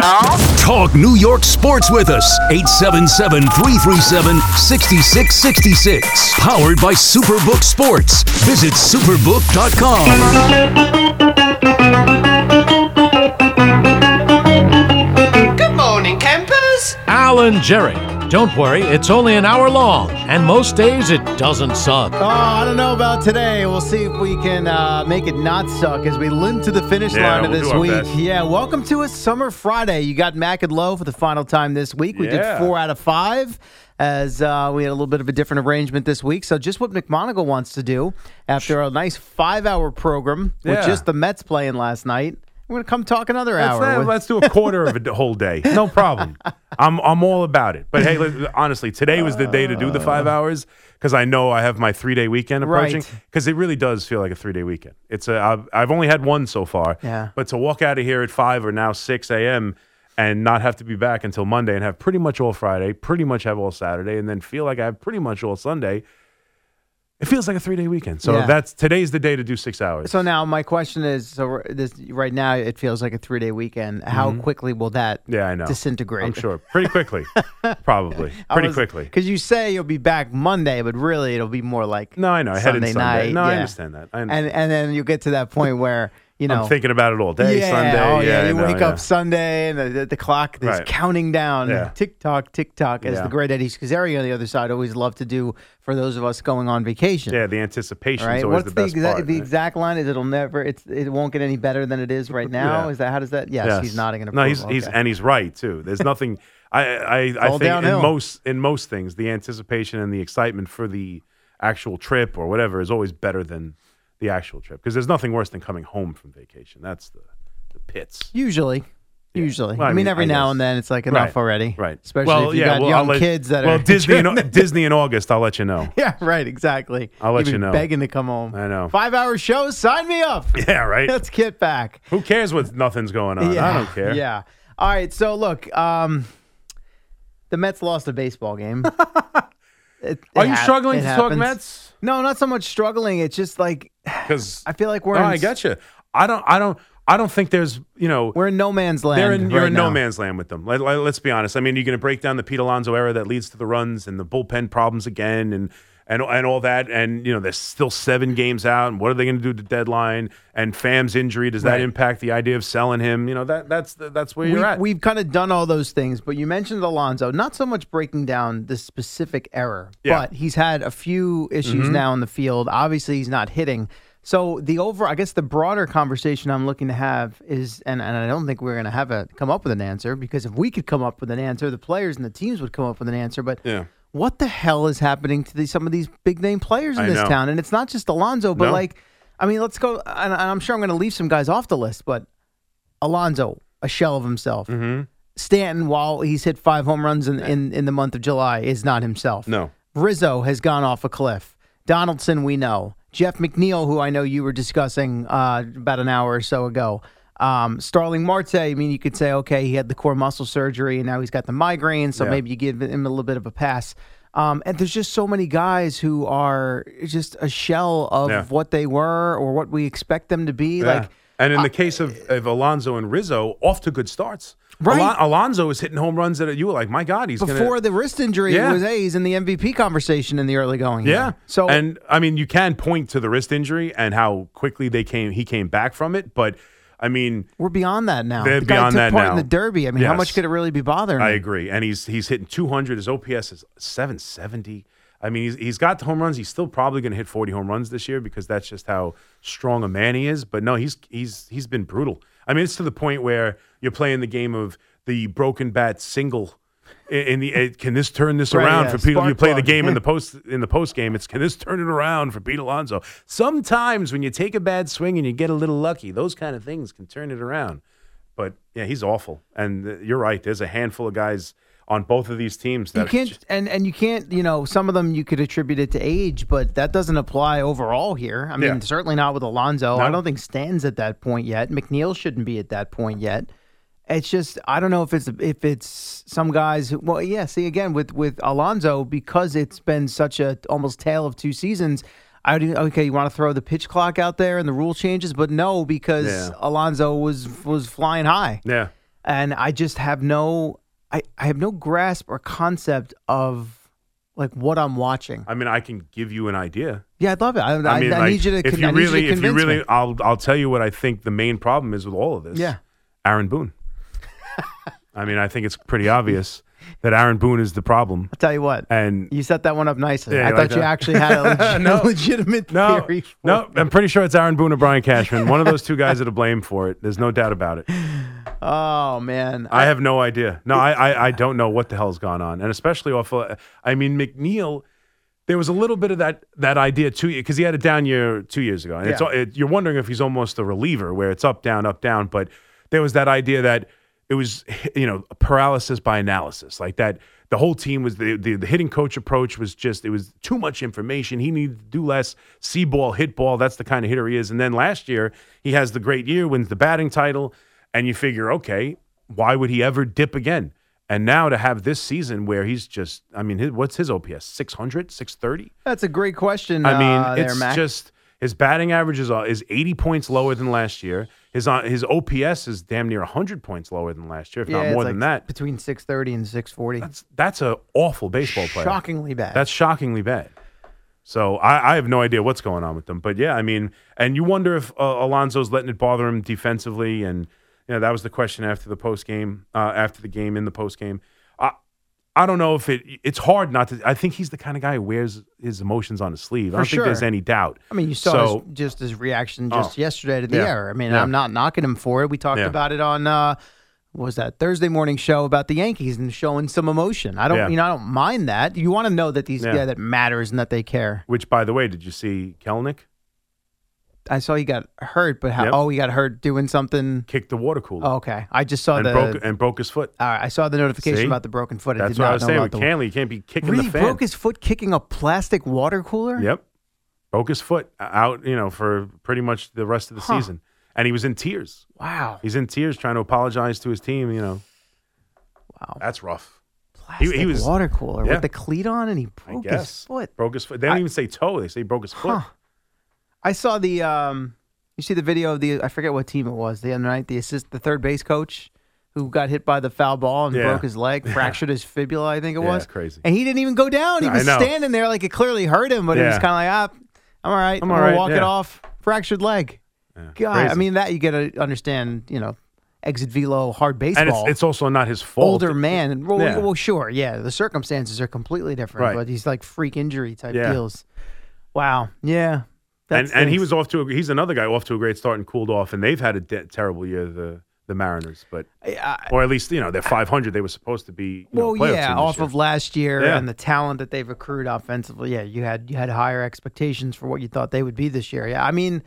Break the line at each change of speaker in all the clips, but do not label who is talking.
Talk New York sports with us. 877 337 6666. Powered by Superbook Sports. Visit superbook.com.
Good morning, campers.
Alan Jerry. Don't worry, it's only an hour long, and most days it doesn't suck.
Oh, I don't know about today. We'll see if we can uh, make it not suck as we limp to the finish
Yeah,
line of
we'll
this week.
best.
Yeah, welcome to a summer Friday. You got Mac and Low for the final time this week. We
Yeah.
did four out of five. As uh, we had a little bit of a different arrangement this week. So, just what McMonagle wants to do after a nice five hour program with
Yeah.
just the Mets playing last night, we're to come talk another
Let's,
hour.
uh,
with-
let's do a quarter of a whole day. No problem. I'm I'm all about it. But hey, honestly, today was the day to do the five hours because I know I have my three day weekend approaching.
Right.
Because it really does feel like a three day weekend. It's a I've, I've only had one so far.
Yeah.
But to walk out of here at five or now six a.m. and not have to be back until Monday and have pretty much all Friday, pretty much have all Saturday, and then feel like I have pretty much all Sunday. It feels like a three day weekend. So
Yeah.
that's today's the day to do six hours.
So now my question is: so r- this right now it feels like a three day weekend. How quickly will that
Mm-hmm. yeah, I know.
disintegrate?
I'm sure. Pretty quickly. Probably. Pretty quickly.
Because you say you'll be back Monday, but really it'll be more like
No, I know. I headed
Sunday
Sunday.
night.
No, I
yeah.
understand that. I understand.
And and then you get to that point where you know
I'm thinking about it all day.
yeah,
Sunday.
oh yeah,
I
you
know,
wake
yeah.
up Sunday and the, the, the clock is
Right.
counting down.
Yeah.
Tick tock, tick tock, as
Yeah.
the great Eddie Scozzare on the other side always loved to do for those of us going on vacation.
Yeah, the anticipation
Right.
is always
What's
the best
exact
part.
the
right?
exact line? Is it'll never it's it won't get any better than it is right now?
Yeah.
Is that how does that? Yes,
Yes.
he's nodding in
No, he's he's
Okay.
and he's right too. There's nothing. I I, I think
downhill.
in most in most things, the anticipation and the excitement for the actual trip or whatever is always better than the actual trip because there's nothing worse than coming home from vacation. That's the the pits.
Usually. Usually.
Well,
I,
I
mean,
mean,
every
I
now
guess.
and then it's like enough
Right.
already.
Right.
Especially
well,
if you
yeah,
got
well,
young
let-
kids that
well,
are
Disney in. Disney in August. I'll let you know.
Yeah, right, exactly.
I'll let
You'd
you know.
Begging to come home.
I know.
Five hour shows, sign me up.
Yeah, right.
Let's get back.
Who cares what nothing's going on?
yeah,
I don't care.
Yeah. All right. So look, um, the Mets lost a baseball game. It-
Are you
hap-
struggling
it
to talk. Mets?
No, not so much struggling. It's just like
Because
I feel like we're
no,
in,
I got you. I don't. I don't. I don't think there's. You know.
we're in no man's land.
They're in, you're
right
in no man's land with them. Let, let, us be honest. I mean, you're going to break down the Pete Alonso era that leads to the runs and the bullpen problems again, and and and all that. And you know, there's still seven games out. And what are they going to do to deadline? And Pham's injury does that
Right.
impact the idea of selling him? You know, that that's that's where you're
we,
at.
We've kind of done all those things, but you mentioned Alonso. Not so much breaking down the specific error,
Yeah. Mm-hmm.
but he's had a few issues now in the field. Obviously, he's not hitting. So the over, I guess, the broader conversation I'm looking to have is, and, and I don't think we're going to have a come up with an answer because if we could come up with an answer, the players and the teams would come up with an answer. But
Yeah.
What the hell is happening to these, some of these big name players in
I
this
know.
town? And it's not just Alonso, but
No.
like, I mean, let's go. And, I'm sure I'm going to leave some guys off the list, but Alonso, a shell of himself.
Mm-hmm.
Stanton, while he's hit five home runs in, in, in the month of July, is not himself.
no.
Rizzo has gone off a cliff. Donaldson, we know. Jeff McNeil, who I know you were discussing uh, about an hour or so ago. Um, Starling Marte, I mean, you could say, okay, he had the core muscle surgery and now he's got the migraine, so
Yeah.
maybe you give him a little bit of a pass. Um, and there's just so many guys who are just a shell of
Yeah.
what they were or what we expect them to be.
Yeah.
Like,
and in the case of, of Alonso and Rizzo, off to good starts.
Right.
Alon- Alonso is hitting home runs that you were like, my God, he's
Before
gonna,
the wrist injury,
Yeah.
was hey, he's in the MVP conversation in the early going.
Yeah.
So
and I mean, you can point to the wrist injury and how quickly they came. He came back from it, but I mean,
we're beyond that now.
They're
the guy
beyond
took
that
part
now.
in the Derby. I mean, how much could it really be bothering?
I
him?
agree. And he's he's hitting 200. His OPS is 770. I mean, he's, he's got the home runs. He's still probably going to hit 40 home runs this year because that's just how strong a man he is. But no, he's he's he's been brutal. I mean, it's to the point where you're playing the game of the broken bat single. In the eh, can this turn this
Right,
around
yeah,
for Pete? You play the game in the post in the post game. It's can this turn it around for Pete Alonso? Sometimes when you take a bad swing and you get a little lucky, those kind of things can turn it around. But yeah, he's awful. And uh, you're right. There's a handful of guys on both of these teams that
You can't, and and you can't, you know, some of them you could attribute it to age, but that doesn't apply overall here. I mean,
Yeah.
certainly not with Alonso. I don't think Stan's at that point yet. McNeil shouldn't be at that point yet. It's just I don't know if it's if it's some guys. Who, well, yeah. See again with with Alonso because it's been such a almost tale of two seasons. I would okay. You want to throw the pitch clock out there and the rule changes, but no, because
Yeah.
Alonso was was flying high
Yeah.
and I just have no I, I have no grasp or concept of like what I'm watching.
I mean, I can give you an idea.
Yeah, I'd love it. I, I,
I mean,
I
like,
need you to.
if you
I
really,
you
if you really,
me.
I'll, I'll tell you what I think the main problem is with all of this.
Yeah.
Aaron Boone. I mean, I think it's pretty obvious that Aaron Boone is the problem.
I'll tell you what.
And
You set that one up nicely.
Yeah,
I thought
like
you actually had a, legit,
No.
legitimate
no,
theory. for
no,
it.
I'm pretty sure it's Aaron Boone or Brian Cashman. One of those two guys are to blame for it. There's no doubt about it.
Oh man,
I have no idea. No, I, I, I don't know what the hell's gone on, and especially off. Of, I mean, McNeil. There was a little bit of that that idea too, because he had a down year two years ago, and it's
Yeah.
it, you're wondering if he's almost a reliever, where it's up, down, up, down. But there was that idea that it was you know paralysis by analysis, like that. The whole team was the, the the hitting coach approach was just it was too much information. He needed to do less, see ball, hit ball. That's the kind of hitter he is. And then last year he has the great year, wins the batting title, and you figure, okay, why would he ever dip again? And now to have this season where he's just, I mean, his, what's his OPS? 600, 630?
that's a great question.
I mean,
uh,
it's just his batting average is, uh, is 80 points lower than last year. His uh, his OPS is damn near 100 points lower than last year, if
yeah,
not more
like
than that.
between six thirty and six forty.
That's that's a awful baseball player.
Shockingly bad.
That's shockingly bad. So I, I have no idea what's going on with them. But yeah, I mean, and you wonder if uh, Alonso's letting it bother him defensively, and you know that was the question after the post game, uh, after the game in the post game. I I don't know if it. It's hard not to. I think he's the kind of guy who wears his emotions on his sleeve. I don't think there's any doubt.
I mean, you saw
So-
his, just his reaction just
Oh.
yesterday to the
Yeah.
error. I mean,
Yeah.
I'm not knocking him for it. We talked
Yeah.
about it on uh, what was that Thursday morning show about the Yankees and showing some emotion. I don't,
Yeah.
you know, I don't mind that. You want to know that these
Yeah.
yeah, that matters and that they care.
Which, by the way, did you see Kelenic
I saw he got hurt, but how?
Yep.
Oh, he got hurt doing something.
kick the water cooler
Oh, okay, I just saw
and
the.
broke and broke his foot?
all right, I saw the notification
See?
about the broken foot. I
That's
did
what
not
I was saying with. Canley. You can't be kicking
really
the fan.
broke his foot kicking a plastic water cooler.
Yep. Broke his foot uh, out, you know, for pretty much the rest of the
Huh.
season. And he was in tears.
Wow.
He's in tears trying to apologize to his team, you know.
Wow.
That's rough.
Plastic
was-
water cooler
yeah.
with the cleat on, and he broke his foot.
Broke his foot. They don't
I-
even say toe. They say he broke his foot.
Huh. I saw the um you see the video of the I forget what team it was the other night, the assist the third base coach who got hit by the foul ball and
Yeah.
broke his leg, fractured his fibula, I think it
Yeah,
was.
crazy.
And he didn't even go down. He was standing there like it clearly hurt him, but it was kind of like, ah, I'm all right.
I'm all
gonna walk it off. Fractured leg.
Yeah,
God, I mean that you got to understand, you know, exit velo hard baseball.
and it's, it's also not his fault.
older man. Well,
Yeah.
well, sure, yeah. The circumstances are completely different,
Right.
but he's like freak injury type
Yeah.
deals. Wow. Yeah.
And and he was off to a, he's another guy off to a great start and cooled off and they've had a de- terrible year the the Mariners but or at least you know they're 500 they were supposed to be you know,
Well, yeah, off
year.
of last year
Yeah.
and the talent that they've accrued offensively. Yeah, you had you had higher expectations for what you thought they would be this year. Yeah, I mean,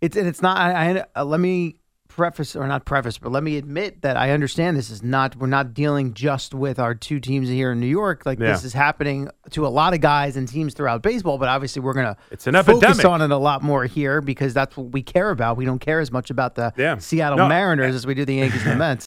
it's and it's not. I, I uh, let me preface or not preface, but let me admit that I understand this is not. We're not dealing just with our two teams here in New York. Like this is happening to a lot of guys and teams throughout baseball. But obviously, we're gonna
It's an
focus
epidemic.
on it a lot more here because that's what we care about. We don't care as much about the
Yeah.
Seattle
No,
Mariners as we do the Yankees and the Mets.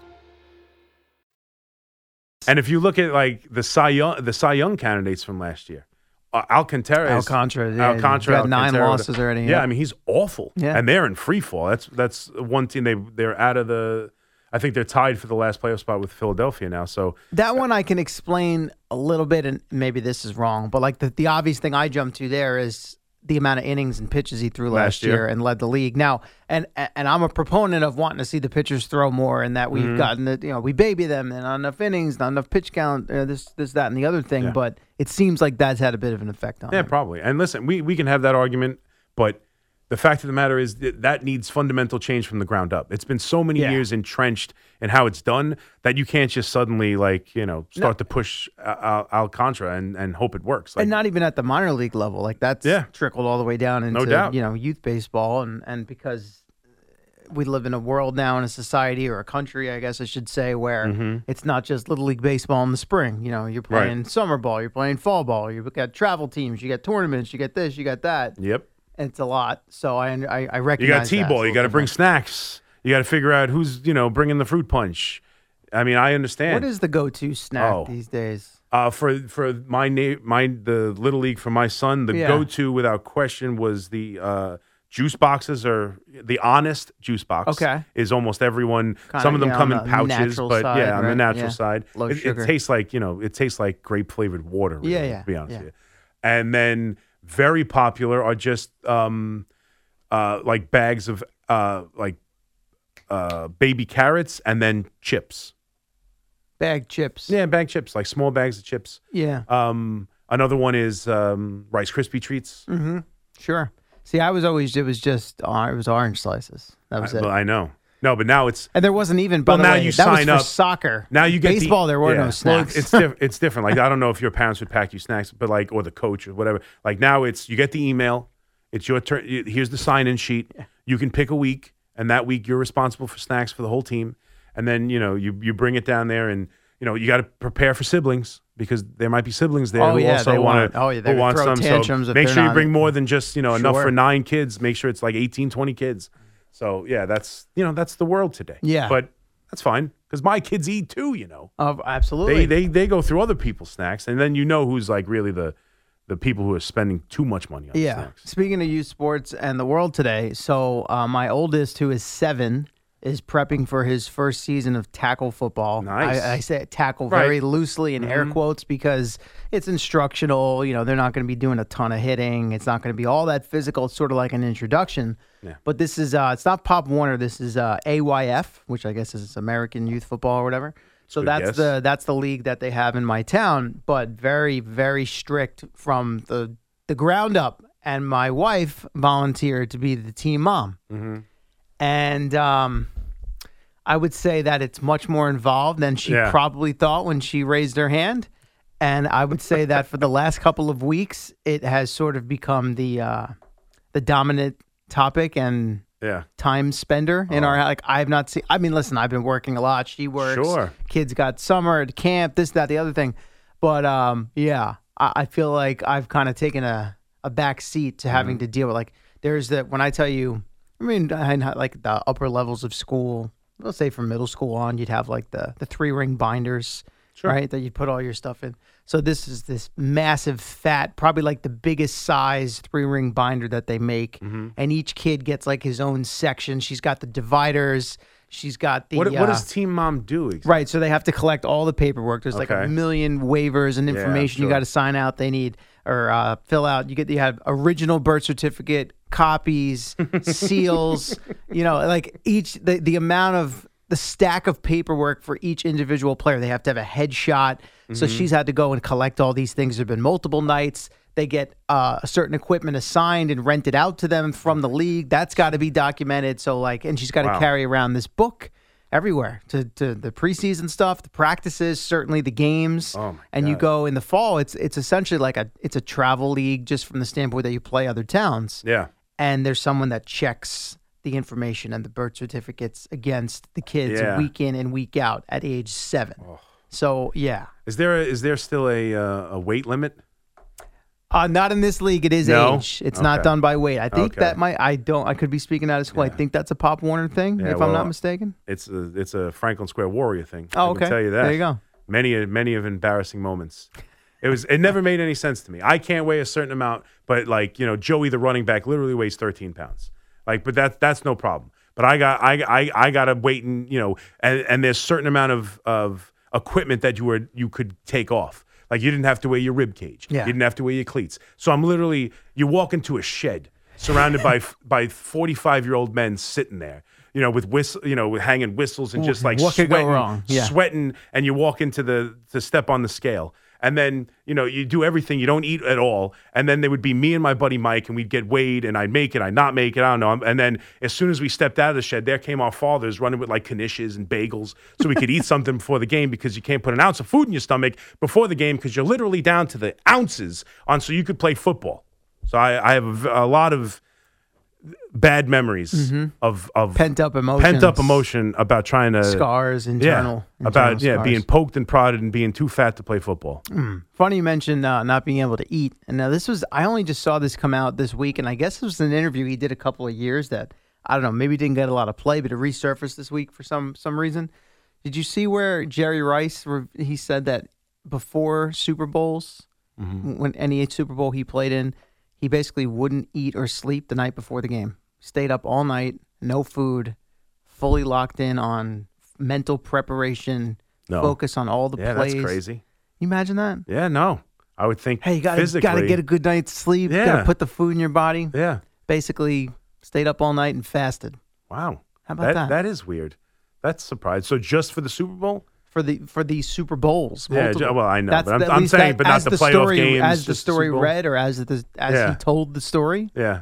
And if you look at like the Cy Young, the Cy Young candidates from last year, uh, Alcantara, is-
Alcantara, yeah,
Alcantara,
got nine
Alcantara,
losses already,
Yeah,
yeah.
I mean he's awful.
Yeah.
and they're in free fall. That's that's one team they they're out of the. I think they're tied for the last playoff spot with Philadelphia now. So
That one I can explain a little bit, and maybe this is wrong, but like the, the obvious thing I jumped to there is the amount of innings and pitches he threw last,
Last
year.
year.
and led the league. Now, and and I'm a proponent of wanting to see the pitchers throw more, and that we've
Mm-hmm.
gotten the you know we baby them and not enough innings, not enough pitch count, uh, this this that and the other thing.
Yeah.
But it seems like that's had a bit of an effect on
yeah,
him.
probably. And listen, we we can have that argument, but the fact of the matter is that, that needs fundamental change from the ground up. It's been so many
Yeah.
years entrenched in how it's done that you can't just suddenly like you know start to push Al- Al- Alcantara and and hope it works. Like,
and not even at the minor league level. Like that's
Yeah.
trickled all the way down into
doubt.
you know youth baseball, and and because we live in a world now in a society or a country, I guess I should say, where
Mm-hmm.
it's not just little league baseball in the spring. You know, you're
Right.
playing summer ball, you're playing fall ball, you've got travel teams, you got tournaments, you got this, you got that.
yep.
It's a lot. So I I, I
You got t-ball. You got to bring snacks. You got to figure out who's you know bringing the fruit punch. I mean, I understand.
What is the go-to snack
Oh.
these days?
uh, for for my na- my the little league for my son? The
Yeah.
go-to without question was the uh, juice boxes or the honest juice box.
Okay.
is almost everyone.
Kinda,
some of them
yeah,
come in
the
pouches, but
side,
yeah, on the natural
Yeah.
side,
Low
it,
sugar.
it tastes like you know it tastes like grape flavored water. Really,
Yeah, yeah,
To be honest with you, and then very popular are just um, uh, like bags of uh, like uh, baby carrots and then chips.
Bag chips.
Yeah, bag chips, like small bags of chips.
Yeah.
Um, another one is um, Rice Krispie treats.
Mm-hmm. Sure. See, I was always it was just uh, it was orange slices. That was
I,
it.
I know. No, but now it's
And there wasn't even. By
Well, now
way,
you sign
for
up.
soccer.
now you get the-
baseball. there were
yeah.
no
Well,
snacks.
it's diff- it's different. Like I don't know if your parents would pack you snacks, but like or the coach or whatever. Like now it's you get the email. It's your turn. Here's the sign in sheet. You can pick a week, and that week you're responsible for snacks for the whole team. And then you know you you bring it down there, and you know you got to prepare for siblings because there might be siblings there
Oh,
who
yeah,
also
they
want to
oh, yeah,
who want some. So make sure you bring more than just you know enough for nine kids. Make sure it's like 18, 20 kids. So yeah, that's you know that's the world today.
Yeah.
but that's fine because my kids eat too. You know
Of absolutely.
they they they go through other people's snacks, and then you know who's like really the the people who are spending too much money on
yeah.
snacks.
Speaking of youth sports and the world today, so uh, my oldest, who is seven, is prepping for his first season of tackle football.
Nice.
I, I say tackle
Right.
very loosely in air quotes because it's instructional. You know, they're not going to be doing a ton of hitting. It's not going to be all that physical. It's sort of like an introduction.
Yeah.
But this is uh, it's not Pop Warner. This is uh, AYF, which I guess is American Youth Football or whatever. So
Good
that's
guess.
the that's the league that they have in my town, but very very strict from the the ground up. And my wife volunteered to be the team mom,
Mm-hmm.
And um, I would say that it's much more involved than she
Yeah.
probably thought when she raised her hand. And I would say that for the last couple of weeks, it has sort of become the uh, the dominant topic and
Yeah,
time spender in our like I've not seen I mean listen I've been working a lot she works
Sure.
kids got summer at camp this that the other thing but um yeah I, I feel like I've kind of taken a a back seat to
Mm-hmm.
having to deal with like there's the when I tell you I mean I like the upper levels of school let's say from middle school on you'd have like the the three ring binders right that you'd put all your stuff in so this is this massive fat probably like the biggest size three ring binder that they make
Mm-hmm.
and each kid gets like his own section she's got the dividers she's got the
what what
uh,
does Team Mom do? Exactly?
Right, so they have to collect all the paperwork. There's like a million waivers and information you
sure.
got to sign out. They need or uh, fill out. You get you have original birth certificate copies, seals. You know, like each the the amount of the stack of paperwork for each individual player. They have to have a headshot. So
Mm-hmm.
she's had to go and collect all these things. There've been multiple nights. They get uh, a certain equipment assigned and rented out to them from the league. That's got to be documented. So like, and she's got to
Wow.
carry around this book everywhere to, to the preseason stuff, the practices, certainly the games.
Oh,
and you go in the fall, it's it's essentially like a it's a travel league just from the standpoint that you play other towns.
Yeah.
And there's someone that checks the information and the birth certificates against the kids
Yeah.
week in and week out at age seven. So yeah.
Is there a, is there still a uh, a weight limit?
Uh, not in this league. It is
No?
age. It's not done by weight. I think
Okay.
that might. I don't. I could be speaking out of school. I think that's a Pop Warner thing,
Yeah,
if I'm not mistaken.
It's a it's a Franklin Square Warrior thing.
Oh,
I
okay.
can tell you that.
There you go.
Many many of embarrassing moments. It was it never made any sense to me. I can't weigh a certain amount, but like you know, Joey the running back literally weighs 13 pounds. Like, but that that's no problem. But I got I I I got to wait and you know, and and there's certain amount of of equipment that you were you could take off. Like you didn't have to wear your rib cage.
Yeah.
You didn't have to wear your cleats. So I'm literally you walk into a shed surrounded by by 45 year old men sitting there. You know, with whistle, you know, with hanging whistles and just like
What could go
sweating,
wrong? Yeah.
sweating, and you walk into the to step on the scale, and then you know you do everything. You don't eat at all, and then there would be me and my buddy Mike, and we'd get weighed, and I'd make it, I'd not make it, I don't know. And then as soon as we stepped out of the shed, there came our fathers running with like knishes and bagels, so we could eat something before the game because you can't put an ounce of food in your stomach before the game because you're literally down to the ounces on so you could play football. So I, I have a lot of bad memories mm-hmm. of of
Pent up emotions.
pent up emotion about trying to
Scars,
yeah,
internal.
about
internal
yeah being poked and prodded and being too fat to play football. Mm.
Funny you mentioned uh, not being able to eat. And now this was, I only just saw this come out this week, and I guess it was an interview he did a couple of years that, I don't know, maybe didn't get a lot of play, but it resurfaced this week for some some reason. Did you see where Jerry Rice, he said that before Super Bowls, mm-hmm. when any Super Bowl he played in, he basically wouldn't eat or sleep the night before the game. Stayed up all night, no food, fully locked in on mental preparation,
No.
focus on all the
Yeah,
plays.
that's crazy.
You imagine that?
Yeah, no, I would think.
Hey, you gotta
physically,
gotta get a good night's sleep.
Yeah.
Gotta put the food in your body.
Yeah,
Basically, stayed up all night and fasted
wow.
How about that?
That is weird. That's surprised. So just for the Super Bowl?
For the for the Super Bowls.
Yeah,
multiple-
ju- well, I know,
That's-
but I'm- I'm saying,
that-
but not
as
the playoff
story,
games,
As the story read, or as the as
Yeah.
he told the story.
Yeah.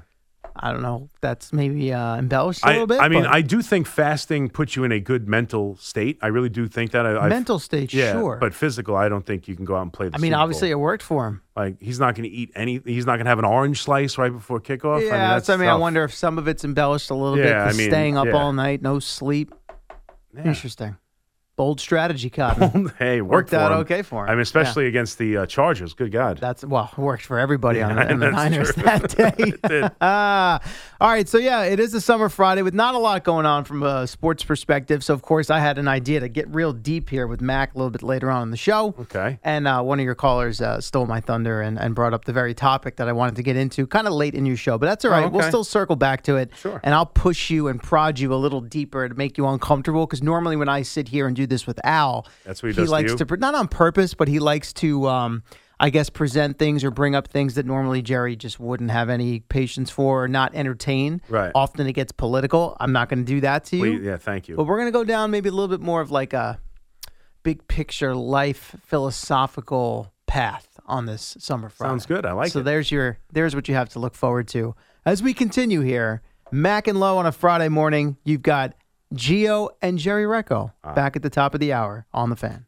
I don't know. That's maybe uh, embellished a
I,
little bit.
I mean, I do think fasting puts you in a good mental state. I really do think that. I,
mental state,
yeah,
sure.
but physical, I don't think you can go out and play the
I mean,
Super
obviously,
Bowl.
it worked for him.
like he's not going to eat any. He's not going to have an orange slice right before kickoff.
yeah,
I mean,
that's.
that's
I mean, I wonder if some of it's embellished a little
Yeah,
bit.
I mean,
staying up
yeah.
all night, no sleep.
Yeah.
Interesting. Bold strategy, Cotton.
hey,
Worked
worked,
out
him.
okay for him.
I mean, especially against the uh, Chargers. Good God.
That's well, worked for everybody on the, on the Niners
true.
that day. Ah, all right, so yeah, it is a summer Friday with not a lot going on from a sports perspective. So of course, I had an idea to get real deep here with Mac a little bit later on in the show.
Okay.
And uh, one of your callers uh, stole my thunder and, and brought up the very topic that I wanted to get into kind of late in your show, but that's all right.
Oh,
right. We'll still circle back to it.
Sure.
And I'll push you and prod you a little deeper to make you uncomfortable because normally when I sit here and do this with Al,
That's what he does to
likes to pre- not on purpose, but he likes to, um, I guess, present things or bring up things that normally Jerry just wouldn't have any patience for or not entertain.
Right.
Often it gets political. I'm not going to do that to you.
Well, yeah, thank you.
But we're going to go down maybe a little bit more of like a big picture life philosophical path on this summer Friday.
Sounds good. I like
so
it.
there's your there's what you have to look forward to as we continue here. Mac and Low on a Friday morning. You've got Gio and Jerry Recco
Ah.
back at the top of the hour on the fan.